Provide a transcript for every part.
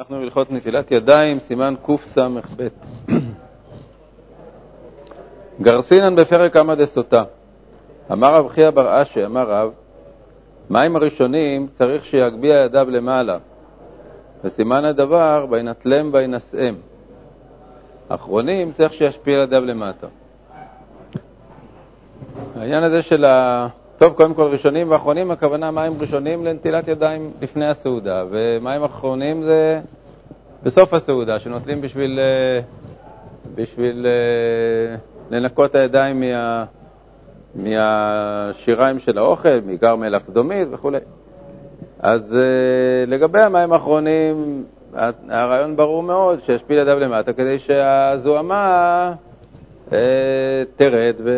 אנחנו בהלכות נטילת ידיים, סימן קס"ב. גרסינן בפרק עמא דסוטה. אמר רב חייא בר אשי, אמר רב, מים הראשונים צריך שיגביה ידיו למעלה, וסימן הדבר, וינטלם וינשאם. האחרונים צריך שישפיע ידיו למטה. העניין הזה של ה... טוב, קודם כל ראשונים ואחרונים, הכוונה מים ראשונים לנטילת ידיים לפני הסעודה, ומים אחרונים זה בסוף הסעודה, שנוטלים בשביל, אה, בשביל אה, לנקות הידיים מה, מהשיריים של האוכל, מעיקר מלח סדומית וכו'. אז אה, לגבי המים האחרונים, הרעיון ברור מאוד, שישפיל ידיו למטה כדי שהזוהמה תרד ו...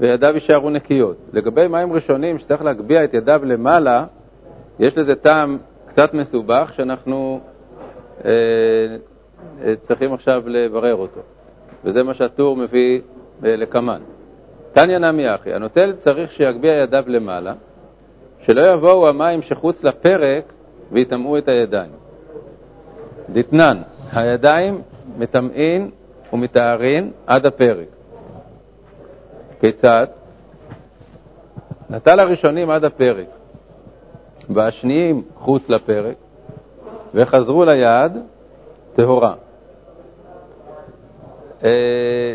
וידיו יישארו נקיות. לגבי מים ראשונים שצריך להגביה את ידיו למעלה, יש לזה טעם קצת מסובך שאנחנו אה, אה, צריכים עכשיו לברר אותו, וזה מה שהטור מביא אה, לקמן. תניא נמי אחי, הנוטל צריך שיגביה ידיו למעלה, שלא יבואו המים שחוץ לפרק ויטמאו את הידיים. דתנן, הידיים מטמאין ומטהרין עד הפרק. כיצד? נטל הראשונים עד הפרק, והשניים חוץ לפרק, וחזרו ליד טהורה. אה,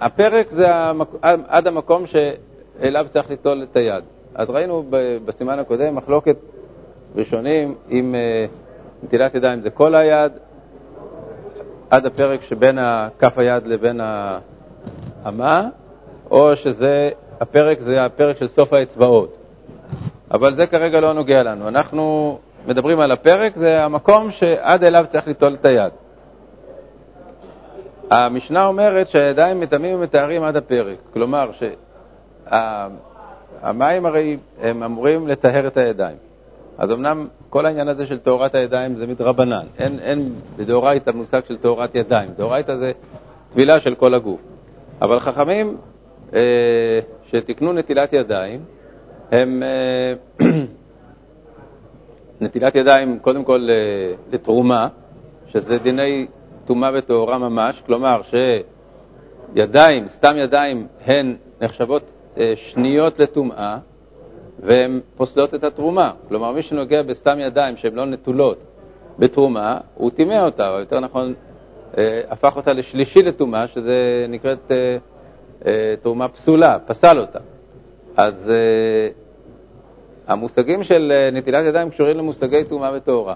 הפרק זה המק... עד המקום שאליו צריך ליטול את היד. אז ראינו בסימן הקודם מחלוקת ראשונים אם אה, נטילת ידיים זה כל היד, עד הפרק שבין כף היד לבין אמה, או שזה, הפרק זה הפרק של סוף האצבעות. אבל זה כרגע לא נוגע לנו. אנחנו מדברים על הפרק, זה המקום שעד אליו צריך ליטול את היד. המשנה אומרת שהידיים מטמאים ומטהרים עד הפרק. כלומר, שהמים הרי הם אמורים לטהר את הידיים. אז אמנם כל העניין הזה של טהרת הידיים זה מדרבנן. אין, אין בדאורייתא מושג של טהרת ידיים. דאורייתא זה טבילה של כל הגוף. אבל חכמים אה, שתיקנו נטילת ידיים, הם אה, נטילת ידיים קודם כל אה, לתרומה, שזה דיני טומאה וטהורה ממש, כלומר שידיים, סתם ידיים, הן נחשבות אה, שניות לטומאה והן פוסלות את התרומה. כלומר, מי שנוגע בסתם ידיים שהן לא נטולות בתרומה, הוא טימא אותה, או יותר נכון, הפך אותה לשלישי לטומאה, שזה נקראת אה, אה, תרומה פסולה, פסל אותה. אז המושגים של נטילת ידיים קשורים למושגי טומאה וטהורה.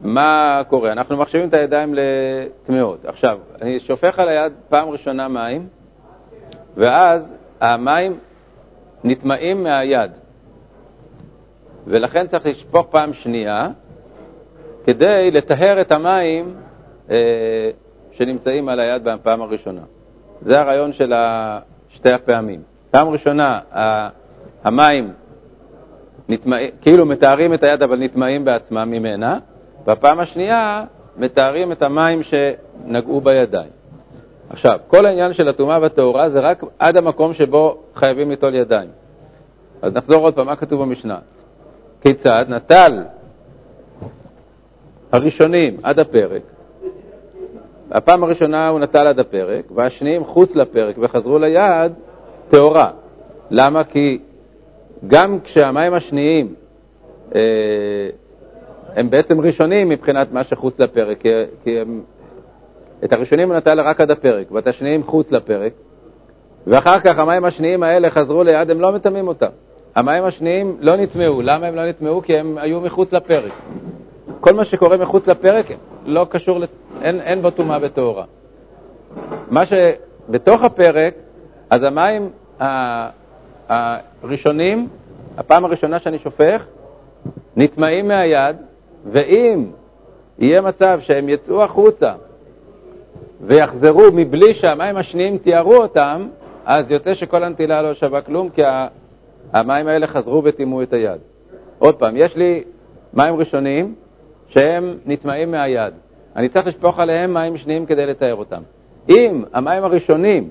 מה קורה? אנחנו מחשיבים את הידיים לטמאות. עכשיו, אני שופך על היד פעם ראשונה מים, ואז המים נטמעים מהיד. ולכן צריך לשפוך פעם שנייה כדי לטהר את המים אה, שנמצאים על היד בפעם הראשונה. זה הרעיון של שתי הפעמים. פעם ראשונה, המים נטמעים, כאילו מתארים את היד אבל נטמעים בעצמם ממנה, בפעם השנייה מתארים את המים שנגעו בידיים. עכשיו, כל העניין של הטומאה והטהורה זה רק עד המקום שבו חייבים ליטול ידיים. אז נחזור עוד פעם, מה כתוב במשנה? כיצד נטל הראשונים עד הפרק, הפעם הראשונה הוא נטל עד הפרק, והשניים חוץ לפרק וחזרו ליד, טהורה. למה? כי גם כשהמים השניים אה, הם בעצם ראשונים מבחינת מה שחוץ לפרק, כי, כי הם, את הראשונים הוא נטל רק עד הפרק, ואת השניים חוץ לפרק, ואחר כך המים השניים האלה חזרו ליד, הם לא מטמאים אותם. המים השניים לא נטמעו. למה הם לא נטמעו? כי הם היו מחוץ לפרק. כל מה שקורה מחוץ לפרק לא קשור, אין, אין בו טומאה וטהורה. מה שבתוך הפרק, אז המים הראשונים, הפעם הראשונה שאני שופך, נטמעים מהיד, ואם יהיה מצב שהם יצאו החוצה ויחזרו מבלי שהמים השניים תיארו אותם, אז יוצא שכל הנטילה לא שווה כלום, כי המים האלה חזרו וטימאו את היד. עוד פעם, יש לי מים ראשונים שהם נטמעים מהיד. אני צריך לשפוך עליהם מים שניים כדי לתאר אותם. אם המים הראשונים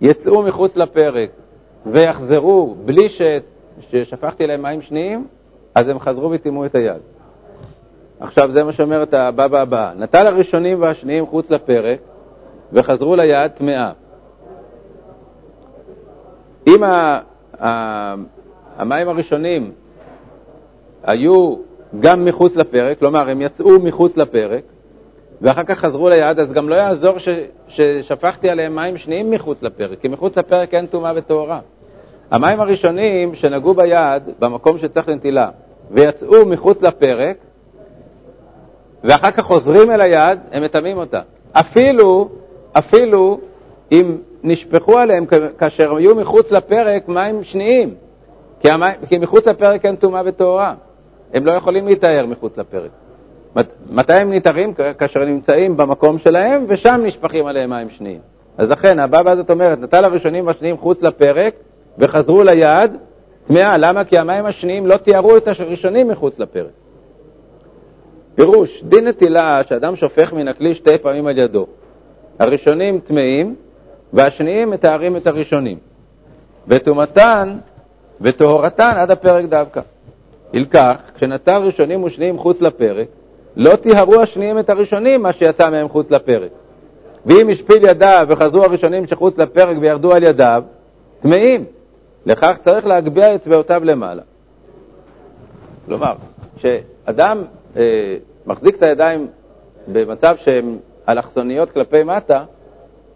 יצאו מחוץ לפרק ויחזרו בלי ש... ששפכתי להם מים שניים, אז הם חזרו וטימאו את היד. עכשיו זה מה שאומרת הבבא הבאה, נטל הראשונים והשניים חוץ לפרק וחזרו ליד טמאה. אם המים הראשונים היו גם מחוץ לפרק, כלומר הם יצאו מחוץ לפרק, ואחר כך חזרו ליד, אז גם לא יעזור ש, ששפכתי עליהם מים שניים מחוץ לפרק, כי מחוץ לפרק אין טומאה וטהרה. המים הראשונים שנגעו ביד, במקום שצריך לנטילה, ויצאו מחוץ לפרק, ואחר כך חוזרים אל היד, הם מטמאים אותה. אפילו, אפילו אם נשפכו עליהם כאשר היו מחוץ לפרק מים שניים, כי, המים, כי מחוץ לפרק אין טומאה וטהרה. הם לא יכולים להיטהר מחוץ לפרק. מתי הם ניטרים? כאשר נמצאים במקום שלהם, ושם נשפכים עליהם מים שניים. אז לכן, הבבא הזאת אומרת, נטל הראשונים והשניים חוץ לפרק, וחזרו ליד, טמאה. למה? כי המים השניים לא תיארו את הראשונים מחוץ לפרק. פירוש, דין נטילה שאדם שופך מן הכלי שתי פעמים על ידו. הראשונים טמאים, והשניים מתארים את הראשונים. וטומאתן וטהרתן עד הפרק דווקא. ילקח, כשנטל ראשונים ושניים חוץ לפרק, לא טיהרו השניים את הראשונים, מה שיצא מהם חוץ לפרק. ואם השפיל ידיו וחזרו הראשונים שחוץ לפרק וירדו על ידיו, טמאים. לכך צריך להגביה אצבעותיו למעלה. כלומר, כשאדם אה, מחזיק את הידיים במצב שהן אלכסוניות כלפי מטה,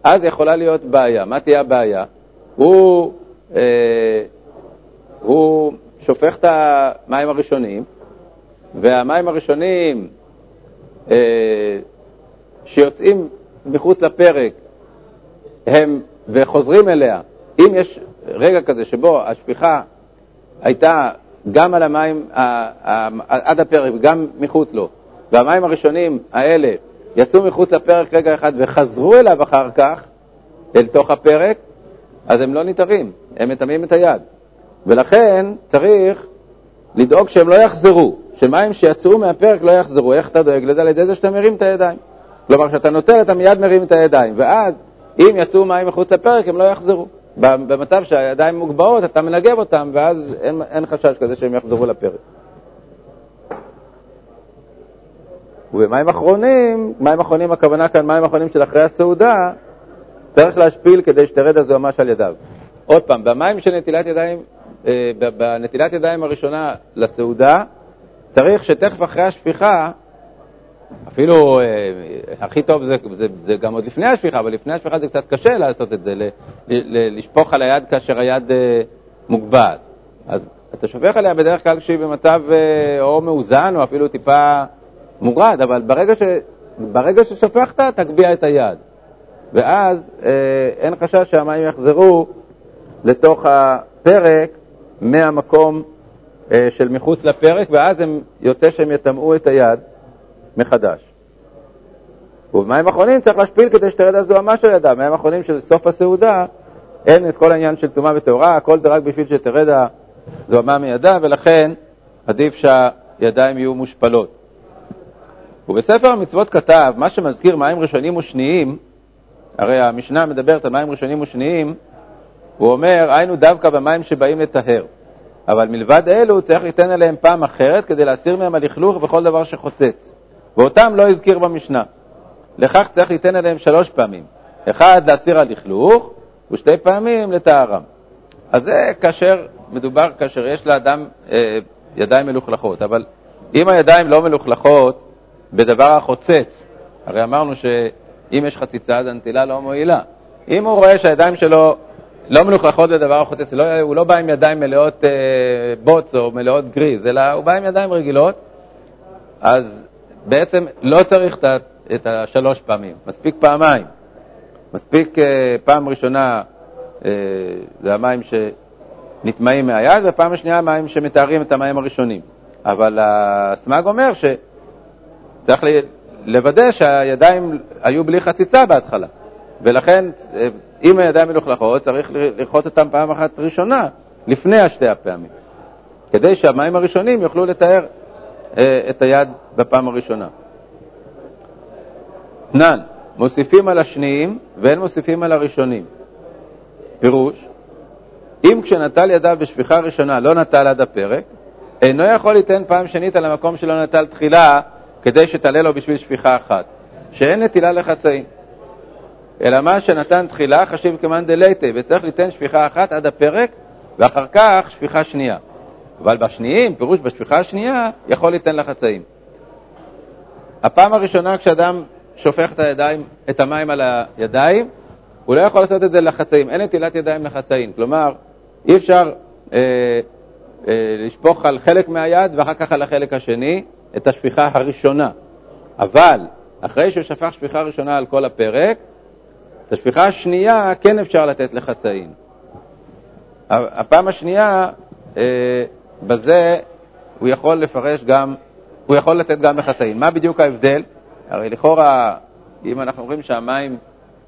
אז יכולה להיות בעיה. מה תהיה הבעיה? הוא, אה, הוא שופך את המים הראשונים, והמים הראשונים אה, שיוצאים מחוץ לפרק הם, וחוזרים אליה, אם יש רגע כזה שבו השפיכה הייתה גם על המים עד הפרק וגם מחוץ לו, והמים הראשונים האלה יצאו מחוץ לפרק רגע אחד וחזרו אליו אחר כך, אל תוך הפרק, אז הם לא ניתרים, הם מטמאים את היד. ולכן צריך לדאוג שהם לא יחזרו, שמים שיצאו מהפרק לא יחזרו. איך אתה דואג לזה? על ידי זה שאתה מרים את הידיים. כלומר, כשאתה נוטל אתה מיד מרים את הידיים, ואז אם יצאו מים מחוץ לפרק הם לא יחזרו. במצב שהידיים מוגבהות, אתה מנגב אותם, ואז אין, אין חשש כזה שהם יחזרו לפרק. ובמים אחרונים, מים אחרונים הכוונה כאן מים אחרונים של אחרי הסעודה, צריך להשפיל כדי שתרד הזוהמה על ידיו. עוד פעם, במים של נטילת ידיים, בנטילת ידיים הראשונה לסעודה, צריך שתכף אחרי השפיכה, אפילו אה, הכי טוב זה, זה, זה גם עוד לפני השפיכה, אבל לפני השפיכה זה קצת קשה לעשות את זה, ל, ל, לשפוך על היד כאשר היד אה, מוגבעת. אז אתה שופך עליה בדרך כלל כשהיא במצב אה, או מאוזן או אפילו טיפה מורד, אבל ברגע, ש, ברגע ששפכת, תגביה את היד. ואז אה, אין חשש שהמים יחזרו לתוך הפרק מהמקום אה, של מחוץ לפרק, ואז הם, יוצא שהם יטמאו את היד מחדש. ובמים אחרונים צריך להשפיל כדי שתרד הזוהמה של ידם. במים אחרונים של סוף הסעודה אין את כל העניין של טומאה וטהרה, הכל זה רק בשביל שתרד הזוהמה מידה, ולכן עדיף שהידיים יהיו מושפלות. ובספר המצוות כתב, מה שמזכיר מים ראשונים ושניים, הרי המשנה מדברת על מים ראשונים ושניים, הוא אומר, היינו דווקא במים שבאים לטהר. אבל מלבד אלו צריך ליתן עליהם פעם אחרת כדי להסיר מהם הלכלוך וכל דבר שחוצץ. ואותם לא הזכיר במשנה. לכך צריך ליתן עליהם שלוש פעמים. אחד, להסיר הלכלוך, ושתי פעמים לטהרם. אז זה כאשר מדובר, כאשר יש לאדם אה, ידיים מלוכלכות. אבל אם הידיים לא מלוכלכות בדבר החוצץ, הרי אמרנו שאם יש חציצה אז הנטילה לא מועילה. אם הוא רואה שהידיים שלו לא מלוכלכות לדבר החוצץ, לא, הוא לא בא עם ידיים מלאות אה, בוץ או מלאות גריז, אלא הוא בא עם ידיים רגילות, אז בעצם לא צריך את, את השלוש פעמים, מספיק פעמיים. מספיק אה, פעם ראשונה אה, זה המים שנטמעים מהיד, ופעם השנייה המים שמתארים את המים הראשונים. אבל הסמ"ג אומר שצריך לוודא שהידיים היו בלי חציצה בהתחלה, ולכן אה, אם הידיים מלוכלכות, צריך לרחוץ אותם פעם אחת ראשונה, לפני השתי הפעמים, כדי שהמים הראשונים יוכלו לתאר אה, את היד בפעם הראשונה. תנן, מוסיפים על השניים ואין מוסיפים על הראשונים. פירוש, אם כשנטל ידיו בשפיכה ראשונה לא נטל עד הפרק, אינו יכול ליתן פעם שנית על המקום שלא נטל תחילה, כדי שתעלה לו בשביל שפיכה אחת, שאין נטילה לחצאים. אלא מה שנתן תחילה חשיב כמאן דלייטי, וצריך ליתן שפיכה אחת עד הפרק, ואחר כך שפיכה שנייה. אבל בשניים, פירוש בשפיכה השנייה, יכול ליתן לחצאים. הפעם הראשונה כשאדם שופך את הידיים, את המים על הידיים, הוא לא יכול לעשות את זה לחצאים, אין נטילת ידיים לחצאים. כלומר, אי אפשר אה, אה, לשפוך על חלק מהיד ואחר כך על החלק השני את השפיכה הראשונה. אבל אחרי שהוא שפך שפיכה ראשונה על כל הפרק, את השפיכה השנייה כן אפשר לתת לחצאים. הפעם השנייה, אה, בזה הוא יכול לפרש גם, הוא יכול לתת גם לחצאים. מה בדיוק ההבדל? הרי לכאורה, אם אנחנו אומרים שהמים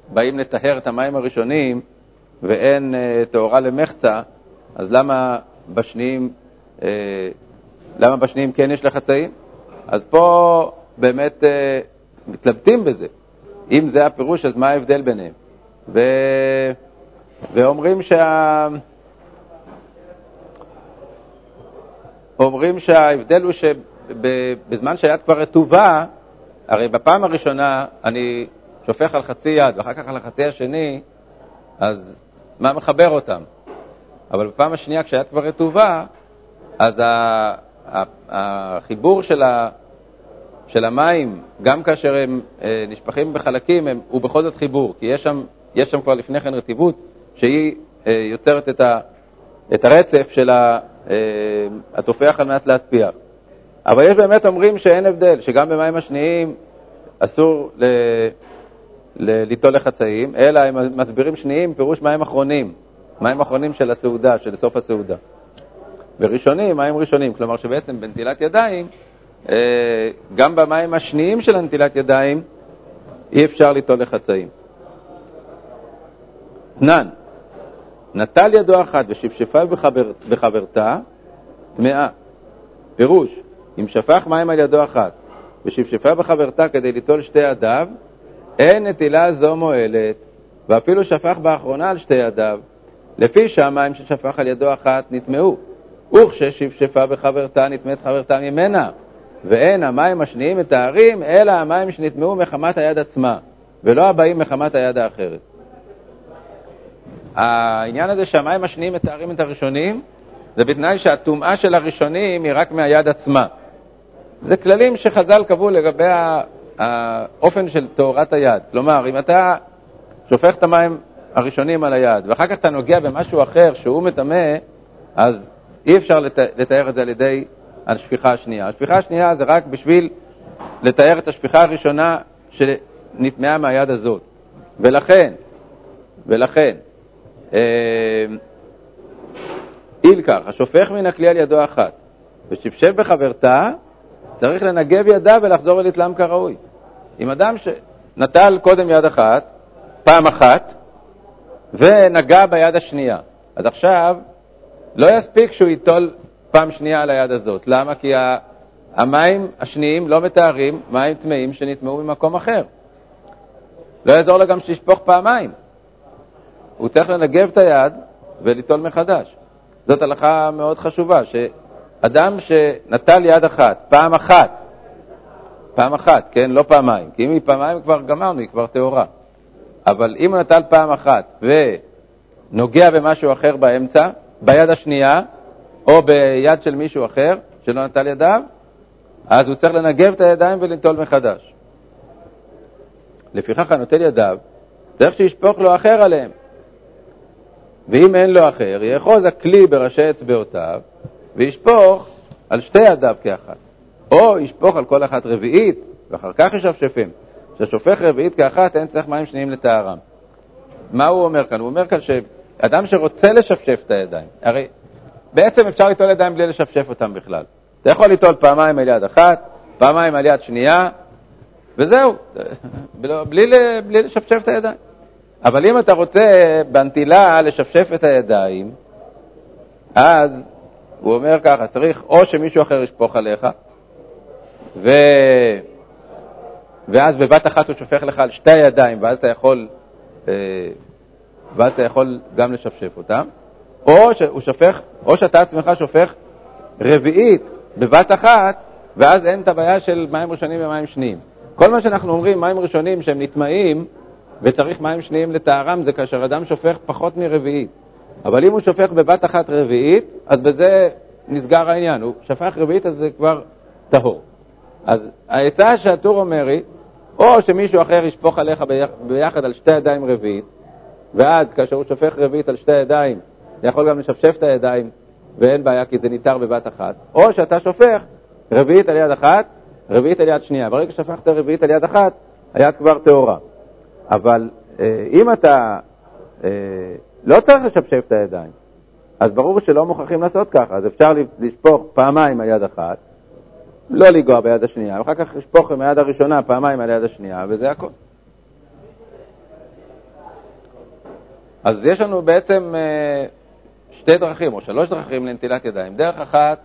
באים לטהר את המים הראשונים ואין אה, טהורה למחצה, אז למה בשניים, אה, למה בשניים כן יש לחצאים? אז פה באמת מתלבטים בזה. אם זה הפירוש, אז מה ההבדל ביניהם? ו... ואומרים שה... אומרים שההבדל הוא שבזמן שהיד כבר רטובה, הרי בפעם הראשונה אני שופך על חצי יד ואחר כך על החצי השני, אז מה מחבר אותם? אבל בפעם השנייה, כשהיד כבר רטובה, אז החיבור של, ה, של המים, גם כאשר הם אה, נשפכים בחלקים, הם, הוא בכל זאת חיבור, כי יש שם, יש שם כבר לפני כן רטיבות שהיא אה, יוצרת את, ה, את הרצף של ה, אה, התופח על מנת להטפיח. אבל יש באמת אומרים שאין הבדל, שגם במים השניים אסור ל... ליטול לחצאים, אלא הם מסבירים שניים, פירוש מים אחרונים, מים אחרונים של הסעודה, של סוף הסעודה. וראשונים, מים ראשונים, כלומר שבעצם בנטילת ידיים, גם במים השניים של הנטילת ידיים, אי אפשר ליטול לחצאים. תנן, נטל ידו אחת ושפשפה בחבר, בחברתה, טמאה. פירוש, אם שפך מים על ידו אחת ושפשפה בחברתה כדי ליטול שתי ידיו, אין נטילה זו מועלת, ואפילו שפך באחרונה על שתי ידיו, לפי שהמים ששפך על ידו אחת נטמעו, וכששפשפה בחברתה נטמאת חברתה ממנה, ואין המים השניים מתארים, אלא המים שנטמעו מחמת היד עצמה, ולא הבאים מחמת היד האחרת. העניין הזה שהמים השניים מתארים את הראשונים, זה בתנאי שהטומאה של הראשונים היא רק מהיד עצמה. זה כללים שחז"ל קבעו לגבי האופן של טהרת היד. כלומר, אם אתה שופך את המים הראשונים על היד, ואחר כך אתה נוגע במשהו אחר שהוא מטמא, אז אי אפשר לת... לתאר את זה על ידי השפיכה השנייה. השפיכה השנייה זה רק בשביל לתאר את השפיכה הראשונה שנטמעה מהיד הזאת. ולכן, ולכן, אה, אילקח, השופך מן הכלי על ידו אחת, ושפשף בחברתה, צריך לנגב ידיו ולחזור ולתלם כראוי. אם אדם שנטל קודם יד אחת, פעם אחת, ונגע ביד השנייה, אז עכשיו לא יספיק שהוא ייטול פעם שנייה על היד הזאת. למה? כי המים השניים לא מתארים מים טמאים שנטמעו ממקום אחר. לא יעזור לו גם שישפוך פעמיים. הוא צריך לנגב את היד וליטול מחדש. זאת הלכה מאוד חשובה, שאדם שנטל יד אחת, פעם אחת, פעם אחת, כן? לא פעמיים. כי אם היא פעמיים כבר גמרנו, היא כבר טהורה. אבל אם הוא נטל פעם אחת ונוגע במשהו אחר באמצע, ביד השנייה, או ביד של מישהו אחר שלא נטל ידיו, אז הוא צריך לנגב את הידיים ולנטול מחדש. לפיכך הנוטל ידיו, צריך שישפוך לו אחר עליהם. ואם אין לו אחר, יאחוז הכלי בראשי אצבעותיו וישפוך על שתי ידיו כאחת. או ישפוך על כל אחת רביעית, ואחר כך ישפשפים. כששופך רביעית כאחת, אין צריך מים שניים לטהרם. מה הוא אומר כאן? הוא אומר כאן שאדם שרוצה לשפשף את הידיים, הרי בעצם אפשר ליטול ידיים בלי לשפשף אותם בכלל. אתה יכול ליטול פעמיים על יד אחת, פעמיים על יד שנייה, וזהו, בלי, בלי לשפשף את הידיים. אבל אם אתה רוצה בנטילה לשפשף את הידיים, אז הוא אומר ככה, צריך או שמישהו אחר ישפוך עליך, ו... ואז בבת אחת הוא שופך לך על שתי הידיים, ואז אתה יכול, אה, ואז אתה יכול גם לשפשף אותם, או שהוא שופך, או שאתה עצמך שופך רביעית בבת אחת, ואז אין את הבעיה של מים ראשונים ומים שניים. כל מה שאנחנו אומרים, מים ראשונים שהם נטמעים וצריך מים שניים לטהרם, זה כאשר אדם שופך פחות מרביעית. אבל אם הוא שופך בבת אחת רביעית, אז בזה נסגר העניין. הוא שפך רביעית, אז זה כבר טהור. אז העצה שהטור אומר היא, או שמישהו אחר ישפוך עליך ביחד על שתי ידיים רביעית, ואז כאשר הוא שופך רביעית על שתי ידיים, אתה יכול גם לשפשף את הידיים, ואין בעיה כי זה ניתר בבת אחת, או שאתה שופך רביעית על יד אחת, רביעית על יד שנייה. ברגע ששפכת רביעית על יד אחת, היד כבר טהורה. אבל אה, אם אתה אה, לא צריך לשפשף את הידיים, אז ברור שלא מוכרחים לעשות ככה, אז אפשר לשפוך פעמיים על יד אחת, לא לנגוע ביד השנייה, ואחר כך לשפוך עם היד הראשונה פעמיים על יד השנייה, וזה הכל. אז יש לנו בעצם אה, שתי דרכים, או שלוש דרכים לנטילת ידיים. דרך אחת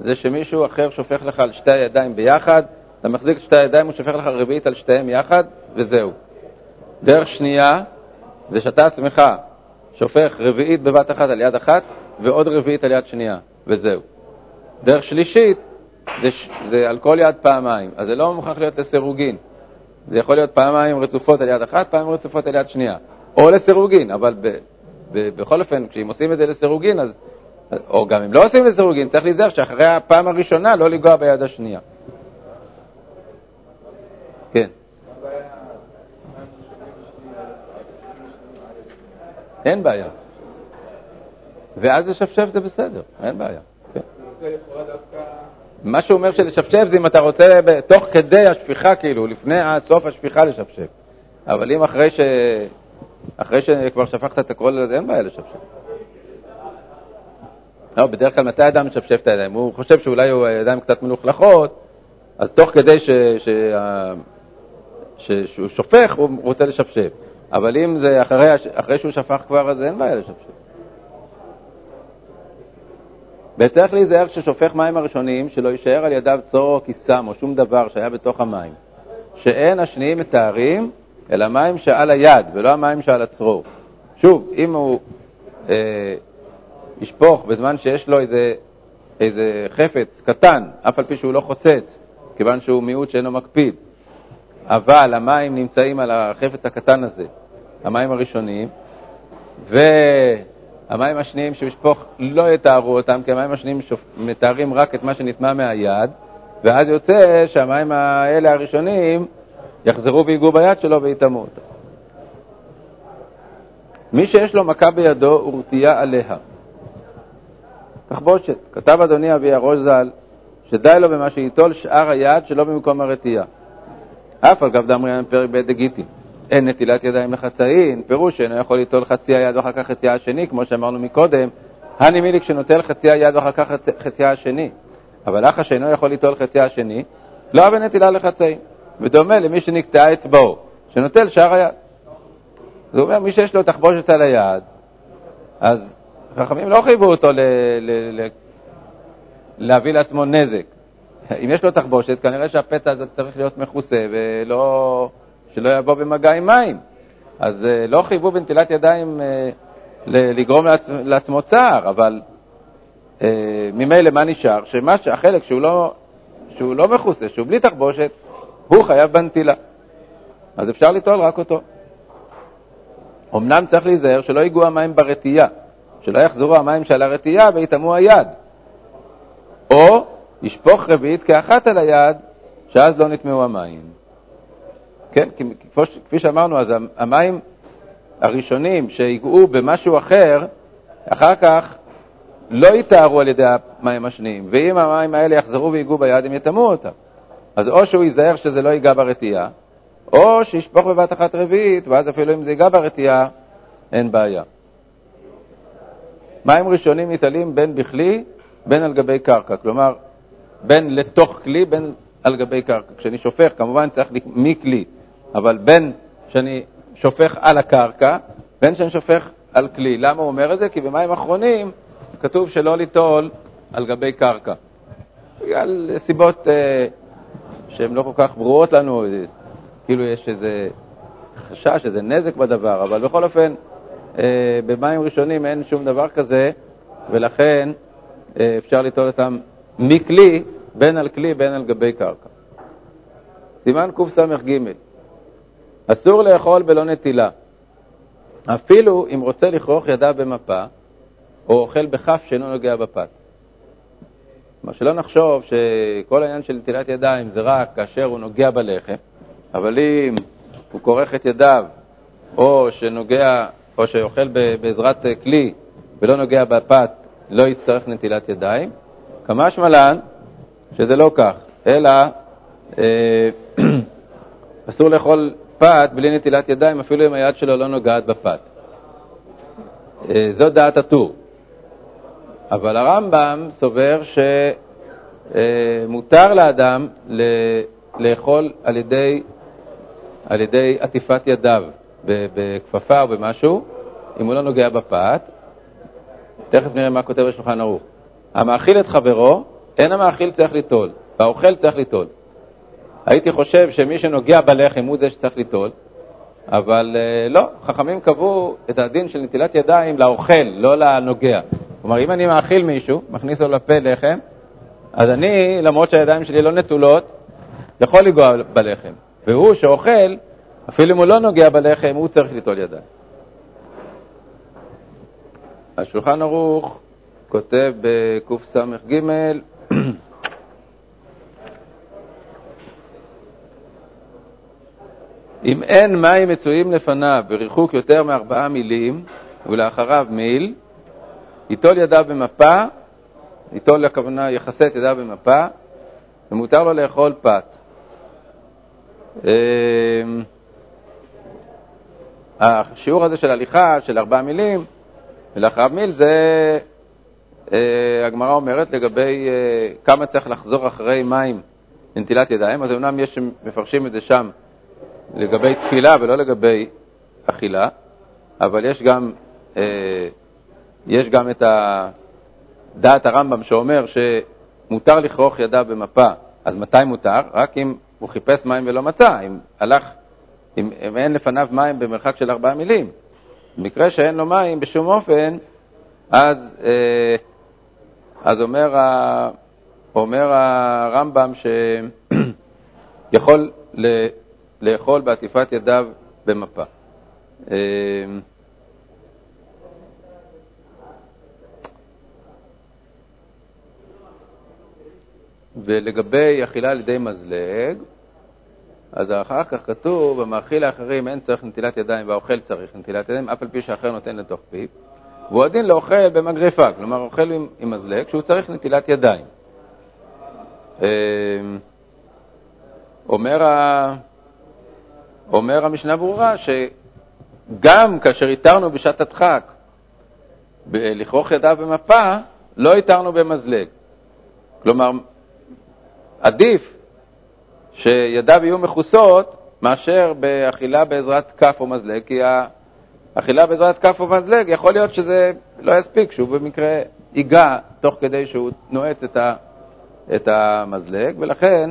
זה שמישהו אחר שופך לך על שתי הידיים ביחד, אתה מחזיק את שתי הידיים, הוא שופך לך רביעית על שתיהם יחד, וזהו. דרך שנייה זה שאתה עצמך שופך רביעית בבת אחת על יד אחת, ועוד רביעית על יד שנייה, וזהו. דרך שלישית זה, זה על כל יד פעמיים, אז זה לא מוכרח להיות לסירוגין. זה יכול להיות פעמיים רצופות על יד אחת, פעמיים רצופות על יד שנייה. או לסירוגין, אבל ב, בכל אופן, כשאם עושים את זה לסירוגין, אז, או גם אם לא עושים לסירוגין, צריך להיזהר שאחרי הפעם הראשונה לא לנגוע ביד השנייה. כן. אין בעיה. ואז לשפשף זה בסדר, אין בעיה. כן. מה שהוא אומר שלשפשף זה אם אתה רוצה תוך כדי השפיכה, כאילו, לפני סוף השפיכה לשפשף. אבל אם אחרי, ש... אחרי שכבר שפכת את הכל, אז אין בעיה לשפשף. לא, בדרך כלל מתי אדם משפשף את הידיים? הוא חושב שאולי הוא הידיים קצת מלוכלכות, אז תוך כדי ש... ש... ש... שהוא שופך, הוא רוצה לשפשף. אבל אם זה אחרי, אחרי שהוא שפך כבר, אז אין בעיה לשפשף. וצריך להיזהר כששופך מים הראשונים, שלא יישאר על ידיו צור או כיסם או שום דבר שהיה בתוך המים, שאין השניים מתארים, אלא מים שעל היד, ולא המים שעל הצרור. שוב, אם הוא אה, ישפוך בזמן שיש לו איזה, איזה חפץ קטן, אף על פי שהוא לא חוצץ, כיוון שהוא מיעוט שאינו מקפיד, אבל המים נמצאים על החפץ הקטן הזה, המים הראשונים, והמים השניים שמשפוך לא יתארו אותם, כי המים השניים מתארים רק את מה שנטמע מהיד, ואז יוצא שהמים האלה הראשונים יחזרו ויגעו ביד שלו ויטמאו אותה. מי שיש לו מכה בידו ורתיעה עליה. תחבושת. כתב אדוני אבי הראש ז"ל, שדי לו במה שייטול שאר היד שלא במקום הרתיעה. אף על גב דמריין פרק ב' דגיטין. אין נטילת ידיים לחצאין, פירוש שאינו יכול ליטול חצי היד ואחר כך חצי השני, כמו שאמרנו מקודם, הני מילי כשנוטל חצי היד ואחר כך חצי השני. אבל אחא שאינו יכול ליטול חצי השני, לא אבן נטילה לחצאין. ודומה למי שנקטעה אצבעו, שנוטל שאר היד. זה אומר, מי שיש לו תחבושת על היד, אז חכמים לא חייבו אותו ל- ל- ל- להביא לעצמו נזק. אם יש לו תחבושת, כנראה שהפצע הזה צריך להיות מכוסה ולא, שלא יבוא במגע עם מים. אז אה, לא חייבו בנטילת ידיים אה, לגרום לעצ... לעצמו צער, אבל אה, ממילא מה נשאר? שהחלק שהוא לא, שהוא לא מכוסה, שהוא בלי תחבושת, הוא חייב בנטילה. אז אפשר ליטול רק אותו. אמנם צריך להיזהר שלא ייגעו המים ברטייה, שלא יחזרו המים שעל הרטייה ויטמאו היד. או ישפוך רביעית כאחת על היד, שאז לא נטמאו המים. כן, כפי שאמרנו, אז המים הראשונים שיגעו במשהו אחר, אחר כך לא יתארו על ידי המים השניים, ואם המים האלה יחזרו ויגעו ביד, הם יטמאו אותם. אז או שהוא ייזהר שזה לא ייגע ברתיעה, או שישפוך בבת אחת רביעית, ואז אפילו אם זה ייגע ברתיעה, אין בעיה. מים ראשונים ניטלים בין בכלי, בין על גבי קרקע. כלומר, בין לתוך כלי, בין על גבי קרקע. כשאני שופך, כמובן צריך מכלי, אבל בין שאני שופך על הקרקע, בין שאני שופך על כלי. למה הוא אומר את זה? כי במים אחרונים כתוב שלא ליטול על גבי קרקע. בגלל סיבות אה, שהן לא כל כך ברורות לנו, כאילו יש איזה חשש, איזה נזק בדבר, אבל בכל אופן, אה, במים ראשונים אין שום דבר כזה, ולכן אה, אפשר ליטול אותם מכלי, בין על כלי בין על גבי קרקע. סימן קס"ג אסור לאכול בלא נטילה, אפילו אם רוצה לכרוך ידיו במפה, או אוכל בכף שאינו נוגע בפת. כלומר, שלא נחשוב שכל העניין של נטילת ידיים זה רק כאשר הוא נוגע בלחם, אבל אם הוא כורך את ידיו, או שנוגע, או שאוכל בעזרת כלי ולא נוגע בפת, לא יצטרך נטילת ידיים. כמשמע לן שזה לא כך, אלא אה, אסור לאכול פת בלי נטילת ידיים, אפילו אם היד שלו לא נוגעת בפת. אה, זו דעת הטור. אבל הרמב"ם סובר שמותר לאדם לאכול על ידי, על ידי עטיפת ידיו בכפפה או במשהו, אם הוא לא נוגע בפת. תכף נראה מה כותב בשולחן ערוך. המאכיל את חברו, אין המאכיל צריך ליטול, והאוכל צריך ליטול. הייתי חושב שמי שנוגע בלחם הוא זה שצריך ליטול, אבל uh, לא, חכמים קבעו את הדין של נטילת ידיים לאוכל, לא לנוגע. כלומר, אם אני מאכיל מישהו, מכניס לו לפה לחם, אז אני, למרות שהידיים שלי לא נטולות, יכול לגוע בלחם. והוא שאוכל, אפילו אם הוא לא נוגע בלחם, הוא צריך ליטול ידיים. השולחן ערוך כותב בקס"ג אם אין מים מצויים לפניו בריחוק יותר מארבעה מילים ולאחריו מיל, ייטול ידיו במפה, ייטול הכוונה יכסה את ידיו במפה, ומותר לו לאכול פת. אמ, השיעור הזה של הליכה, של ארבעה מילים, ולאחריו מיל, זה אה, הגמרא אומרת לגבי אה, כמה צריך לחזור אחרי מים לנטילת ידיים, אז אומנם יש שמפרשים את זה שם לגבי תפילה ולא לגבי אכילה, אבל יש גם, אה, יש גם את דעת הרמב"ם שאומר שמותר לכרוך ידיו במפה, אז מתי מותר? רק אם הוא חיפש מים ולא מצא, אם הלך, אם, אם אין לפניו מים במרחק של ארבעה מילים. במקרה שאין לו מים בשום אופן, אז, אה, אז אומר, ה, אומר הרמב"ם שיכול לאכול בעטיפת ידיו במפה. אה, ולגבי אכילה על ידי מזלג, אז אחר כך כתוב, במאכיל האחרים אין צריך נטילת ידיים והאוכל צריך נטילת ידיים, אף על פי שהאחר נותן לתוך פיו. והוא הדין לאוכל במגרפה, כלומר אוכל עם, עם מזלג, שהוא צריך נטילת ידיים. אה, אומר, ה... אומר המשנה ברורה שגם כאשר התרנו בשעת הדחק לכרוך ידיו במפה, לא התרנו במזלג. כלומר, עדיף שידיו יהיו מכוסות מאשר באכילה בעזרת כף או מזלג, כי האכילה בעזרת כף או מזלג, יכול להיות שזה לא יספיק, שהוא במקרה ייגע תוך כדי שהוא נועץ את, ה, את המזלג, ולכן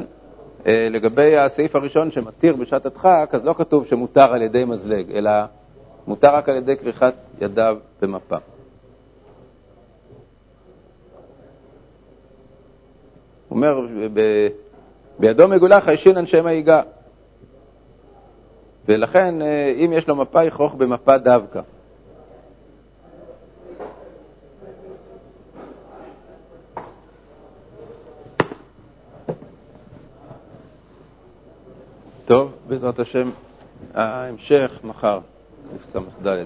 אה, לגבי הסעיף הראשון שמתיר בשעת הדחק, אז לא כתוב שמותר על ידי מזלג, אלא מותר רק על ידי כריכת ידיו במפה. אומר, בידו מגולח הישין אנשי מעיגה. ולכן, אה, אם יש לו מפה, יכרוך במפה דווקא. טוב, בעזרת השם, ההמשך מחר, ס"ד.